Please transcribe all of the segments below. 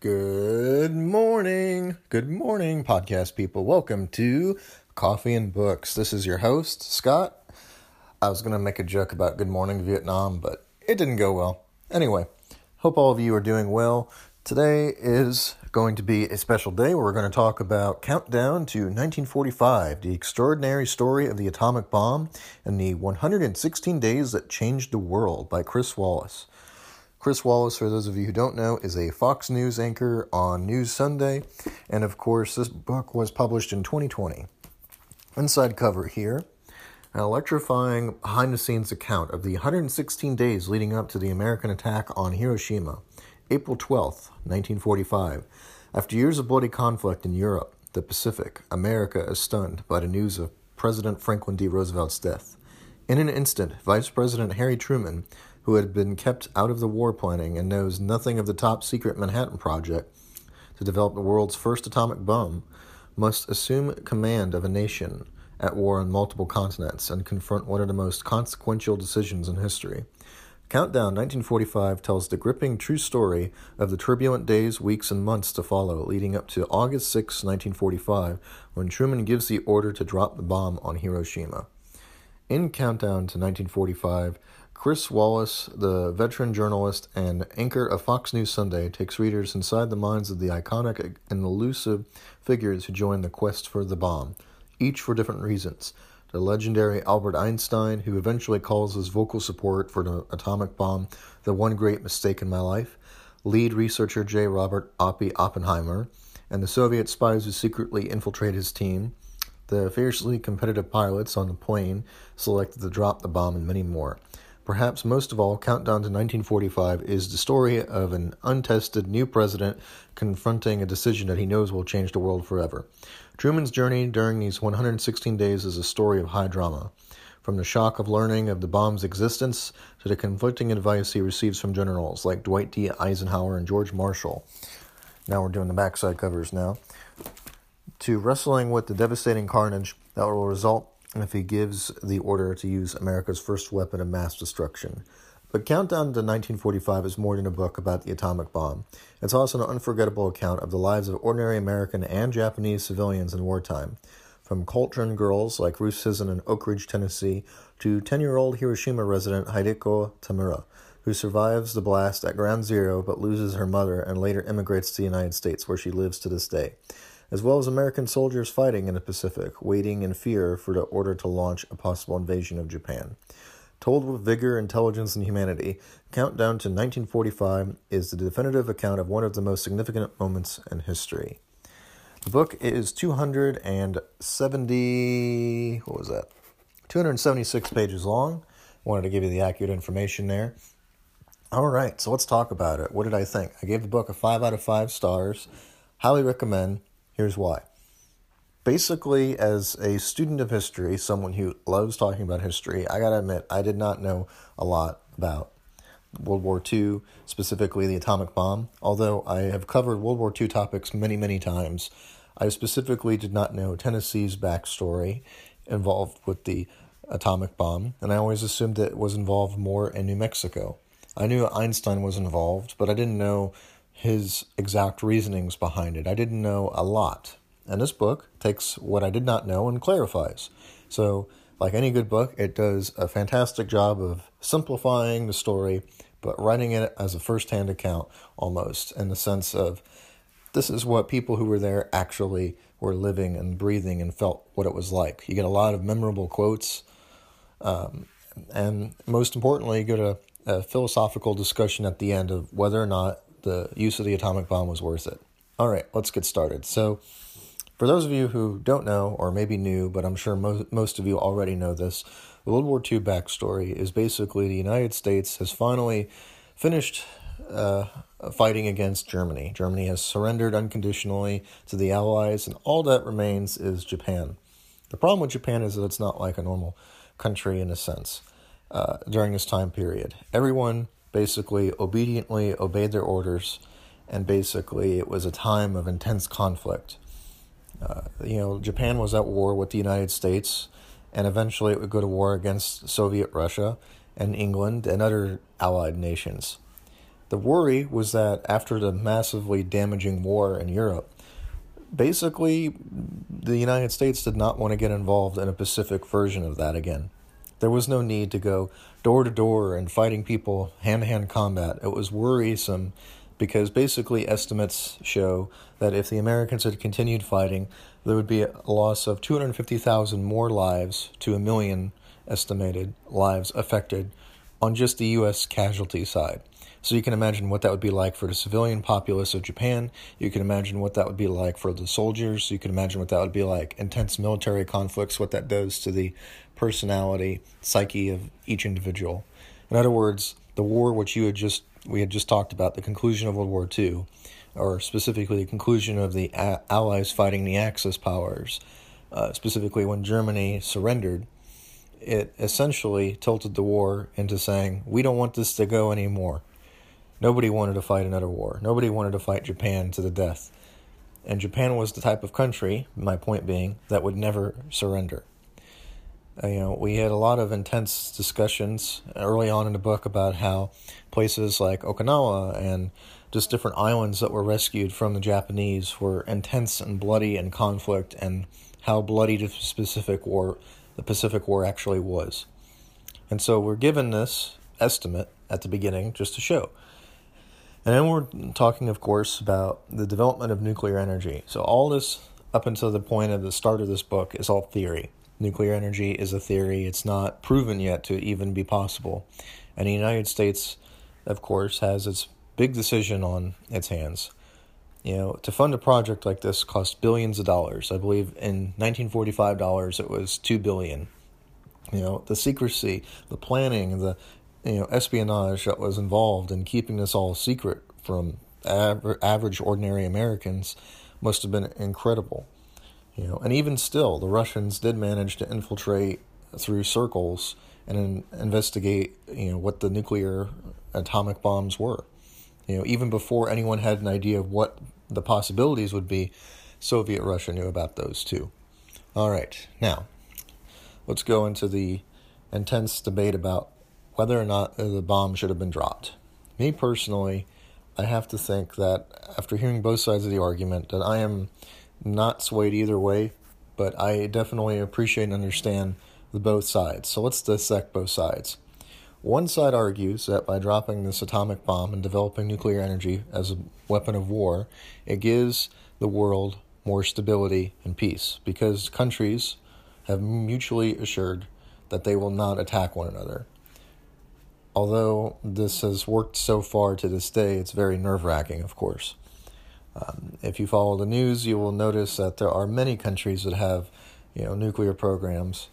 Good morning. Good morning, podcast people. Welcome to Coffee and Books. This is your host, Scott. I was going to make a joke about Good Morning Vietnam, but it didn't go well. Anyway, hope all of you are doing well. Today is going to be a special day where we're going to talk about Countdown to 1945, the extraordinary story of the atomic bomb and the 116 days that changed the world by Chris Wallace. Chris Wallace, for those of you who don't know, is a Fox News anchor on News Sunday, and of course, this book was published in 2020. Inside cover here an electrifying behind the scenes account of the 116 days leading up to the American attack on Hiroshima, April 12, 1945. After years of bloody conflict in Europe, the Pacific, America is stunned by the news of President Franklin D. Roosevelt's death. In an instant, Vice President Harry Truman who had been kept out of the war planning and knows nothing of the top secret Manhattan Project to develop the world's first atomic bomb, must assume command of a nation at war on multiple continents and confront one of the most consequential decisions in history. Countdown 1945 tells the gripping true story of the turbulent days, weeks, and months to follow, leading up to August 6, 1945, when Truman gives the order to drop the bomb on Hiroshima. In Countdown to 1945, Chris Wallace, the veteran journalist and anchor of Fox News Sunday, takes readers inside the minds of the iconic and elusive figures who joined the quest for the bomb, each for different reasons. The legendary Albert Einstein, who eventually calls his vocal support for the atomic bomb the one great mistake in my life, lead researcher J. Robert Oppie Oppenheimer, and the Soviet spies who secretly infiltrate his team, the fiercely competitive pilots on the plane selected to drop the bomb, and many more. Perhaps most of all, Countdown to 1945 is the story of an untested new president confronting a decision that he knows will change the world forever. Truman's journey during these 116 days is a story of high drama. From the shock of learning of the bomb's existence to the conflicting advice he receives from generals like Dwight D. Eisenhower and George Marshall. Now we're doing the backside covers now. To wrestling with the devastating carnage that will result if he gives the order to use America's first weapon of mass destruction. But Countdown to 1945 is more than a book about the atomic bomb. It's also an unforgettable account of the lives of ordinary American and Japanese civilians in wartime. From Calutron girls like Ruth Sisson in Oak Ridge, Tennessee, to 10 year old Hiroshima resident Hideko Tamura, who survives the blast at ground zero but loses her mother and later immigrates to the United States, where she lives to this day as well as American soldiers fighting in the Pacific, waiting in fear for the order to launch a possible invasion of Japan. Told with vigor, intelligence, and humanity, Countdown to 1945 is the definitive account of one of the most significant moments in history. The book is 270, what was that? 276 pages long. Wanted to give you the accurate information there. All right, so let's talk about it. What did I think? I gave the book a 5 out of 5 stars. Highly recommend. Here's why. Basically, as a student of history, someone who loves talking about history, I gotta admit, I did not know a lot about World War II, specifically the atomic bomb. Although I have covered World War II topics many, many times, I specifically did not know Tennessee's backstory involved with the atomic bomb, and I always assumed it was involved more in New Mexico. I knew Einstein was involved, but I didn't know his exact reasonings behind it. I didn't know a lot. And this book takes what I did not know and clarifies. So, like any good book, it does a fantastic job of simplifying the story, but writing it as a first hand account almost, in the sense of this is what people who were there actually were living and breathing and felt what it was like. You get a lot of memorable quotes, um, and most importantly, you get a, a philosophical discussion at the end of whether or not the use of the atomic bomb was worth it. All right, let's get started. So, for those of you who don't know, or maybe new, but I'm sure mo- most of you already know this, the World War II backstory is basically the United States has finally finished uh, fighting against Germany. Germany has surrendered unconditionally to the Allies, and all that remains is Japan. The problem with Japan is that it's not like a normal country in a sense uh, during this time period. Everyone basically obediently obeyed their orders, and basically it was a time of intense conflict. Uh, you know, Japan was at war with the United States, and eventually it would go to war against Soviet Russia and England and other allied nations. The worry was that after the massively damaging war in Europe, basically the United States did not want to get involved in a Pacific version of that again. There was no need to go door to door and fighting people hand to hand combat. It was worrisome because basically estimates show that if the Americans had continued fighting, there would be a loss of 250,000 more lives to a million estimated lives affected on just the U.S. casualty side. So you can imagine what that would be like for the civilian populace of Japan. You can imagine what that would be like for the soldiers. You can imagine what that would be like intense military conflicts, what that does to the personality, psyche of each individual. In other words, the war which you had just we had just talked about, the conclusion of World War II, or specifically the conclusion of the a- Allies fighting the Axis powers, uh, specifically when Germany surrendered, it essentially tilted the war into saying, we don't want this to go anymore. Nobody wanted to fight another war. Nobody wanted to fight Japan to the death. And Japan was the type of country, my point being, that would never surrender. Uh, you know, we had a lot of intense discussions early on in the book about how places like Okinawa and just different islands that were rescued from the Japanese were intense and bloody and conflict, and how bloody the Pacific War, the Pacific War actually was. And so we're given this estimate at the beginning just to show. And then we're talking, of course, about the development of nuclear energy. So all this up until the point of the start of this book is all theory. Nuclear energy is a theory. It's not proven yet to even be possible. And the United States, of course, has its big decision on its hands. You know, to fund a project like this costs billions of dollars. I believe in 1945 dollars it was 2 billion. You know, the secrecy, the planning, the you know, espionage that was involved in keeping this all secret from average ordinary Americans must have been incredible. You know, and even still, the Russians did manage to infiltrate through circles and investigate, you know, what the nuclear atomic bombs were. You know, even before anyone had an idea of what the possibilities would be, Soviet Russia knew about those too. All right, now let's go into the intense debate about whether or not the bomb should have been dropped. Me personally, I have to think that after hearing both sides of the argument, that I am not swayed either way, but I definitely appreciate and understand the both sides. So let's dissect both sides. One side argues that by dropping this atomic bomb and developing nuclear energy as a weapon of war, it gives the world more stability and peace because countries have mutually assured that they will not attack one another although this has worked so far to this day, it's very nerve wracking, of course. Um, if you follow the news, you will notice that there are many countries that have, you know, nuclear programs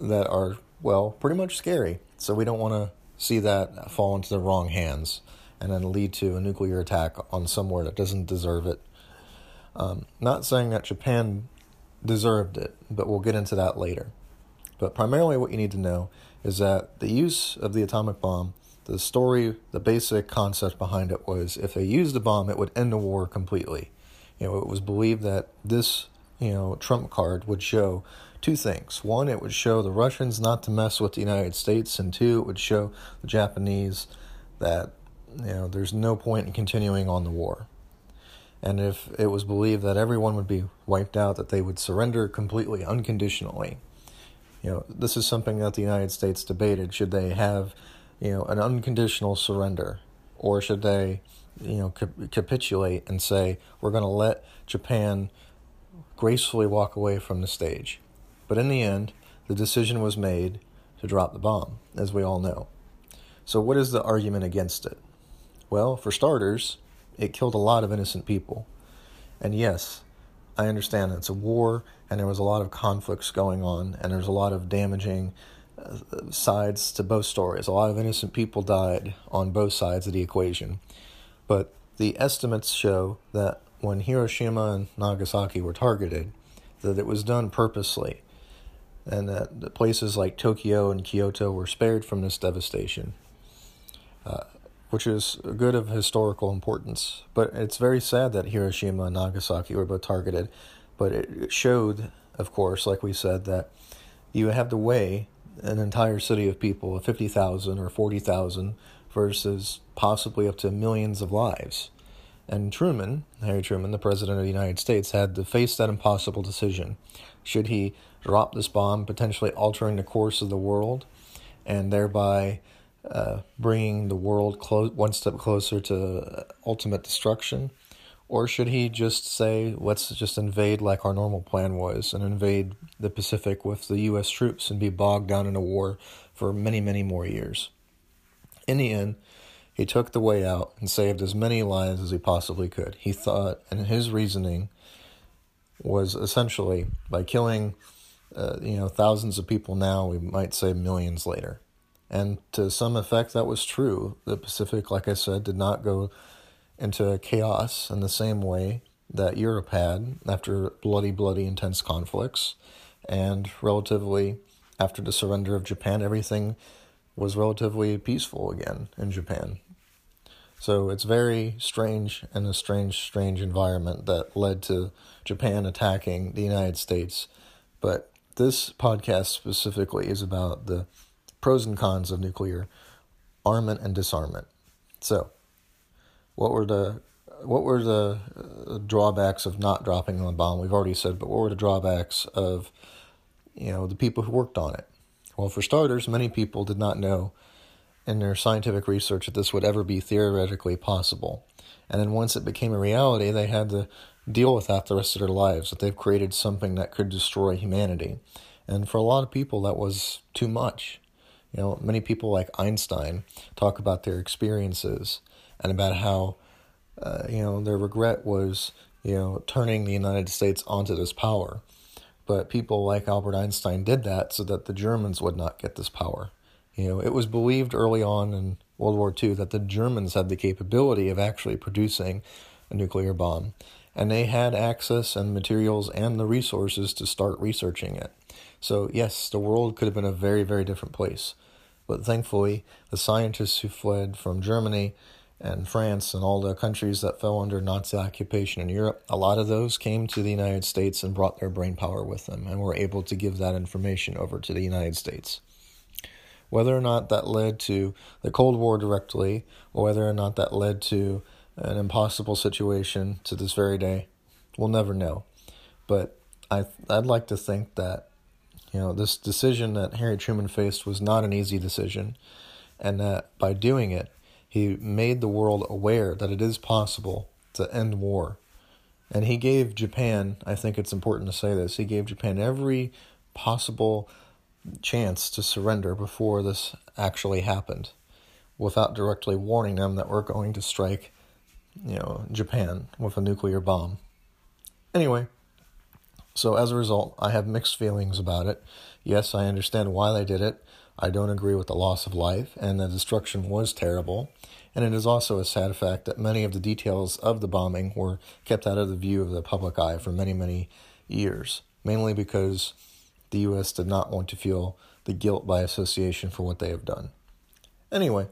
that are well pretty much scary. So we don't want to see that fall into the wrong hands and then lead to a nuclear attack on somewhere that doesn't deserve it. Um, not saying that Japan deserved it, but we'll get into that later. But primarily, what you need to know is that the use of the atomic bomb, the story, the basic concept behind it was if they used the bomb, it would end the war completely. You know, it was believed that this, you know, trump card would show two things. One, it would show the Russians not to mess with the United States, and two, it would show the Japanese that, you know, there's no point in continuing on the war. And if it was believed that everyone would be wiped out, that they would surrender completely, unconditionally, you know, this is something that the United States debated. Should they have, you know, an unconditional surrender, or should they, you know, cap- capitulate and say we're going to let Japan gracefully walk away from the stage? But in the end, the decision was made to drop the bomb, as we all know. So, what is the argument against it? Well, for starters, it killed a lot of innocent people. And yes, I understand it's a war and there was a lot of conflicts going on and there's a lot of damaging uh, sides to both stories. A lot of innocent people died on both sides of the equation. But the estimates show that when Hiroshima and Nagasaki were targeted, that it was done purposely and that places like Tokyo and Kyoto were spared from this devastation. Uh, which is good of historical importance. But it's very sad that Hiroshima and Nagasaki were both targeted. But it showed, of course, like we said, that you have to weigh an entire city of people, 50,000 or 40,000, versus possibly up to millions of lives. And Truman, Harry Truman, the President of the United States, had to face that impossible decision. Should he drop this bomb, potentially altering the course of the world, and thereby uh, bringing the world clo- one step closer to ultimate destruction? Or should he just say, let's just invade like our normal plan was and invade the Pacific with the U.S. troops and be bogged down in a war for many, many more years? In the end, he took the way out and saved as many lives as he possibly could. He thought, and his reasoning was essentially by killing, uh, you know, thousands of people now, we might say millions later. And to some effect, that was true. The Pacific, like I said, did not go into chaos in the same way that Europe had after bloody, bloody, intense conflicts. And relatively, after the surrender of Japan, everything was relatively peaceful again in Japan. So it's very strange and a strange, strange environment that led to Japan attacking the United States. But this podcast specifically is about the pros and cons of nuclear armament and disarmament. So, what were the what were the uh, drawbacks of not dropping the bomb? We've already said, but what were the drawbacks of you know the people who worked on it? Well, for starters, many people did not know in their scientific research that this would ever be theoretically possible. And then once it became a reality, they had to deal with that the rest of their lives, that they've created something that could destroy humanity. And for a lot of people, that was too much. You know, many people like Einstein talk about their experiences and about how, uh, you know, their regret was, you know, turning the United States onto this power. But people like Albert Einstein did that so that the Germans would not get this power. You know, it was believed early on in World War II that the Germans had the capability of actually producing a nuclear bomb, and they had access and materials and the resources to start researching it. So, yes, the world could have been a very, very different place. But thankfully, the scientists who fled from Germany and France and all the countries that fell under Nazi occupation in Europe, a lot of those came to the United States and brought their brain power with them and were able to give that information over to the United States. Whether or not that led to the Cold War directly, or whether or not that led to an impossible situation to this very day, we'll never know. But I, I'd like to think that, you know, this decision that Harry Truman faced was not an easy decision, and that by doing it, he made the world aware that it is possible to end war. And he gave Japan, I think it's important to say this, he gave Japan every possible chance to surrender before this actually happened without directly warning them that we're going to strike, you know, Japan with a nuclear bomb. Anyway, so as a result, I have mixed feelings about it. Yes, I understand why they did it. I don't agree with the loss of life, and the destruction was terrible. And it is also a sad fact that many of the details of the bombing were kept out of the view of the public eye for many, many years, mainly because the U.S. did not want to feel the guilt by association for what they have done. Anyway,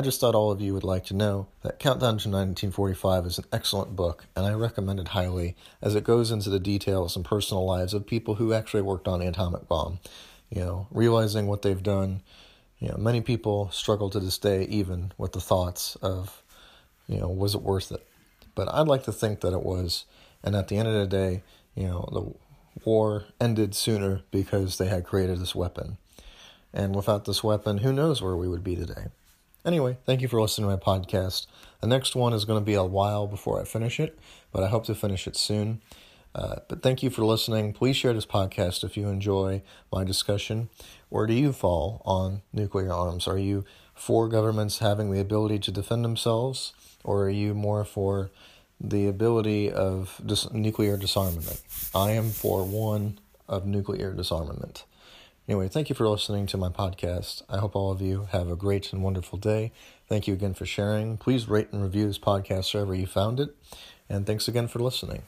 I just thought all of you would like to know that Countdown to 1945 is an excellent book, and I recommend it highly as it goes into the details and personal lives of people who actually worked on the atomic bomb. You know, realizing what they've done. You know, many people struggle to this day even with the thoughts of, you know, was it worth it? But I'd like to think that it was, and at the end of the day, you know, the war ended sooner because they had created this weapon. And without this weapon, who knows where we would be today. Anyway, thank you for listening to my podcast. The next one is going to be a while before I finish it, but I hope to finish it soon. Uh, but thank you for listening. Please share this podcast if you enjoy my discussion. Where do you fall on nuclear arms? Are you for governments having the ability to defend themselves, or are you more for the ability of dis- nuclear disarmament. I am for one of nuclear disarmament. Anyway, thank you for listening to my podcast. I hope all of you have a great and wonderful day. Thank you again for sharing. Please rate and review this podcast wherever you found it. And thanks again for listening.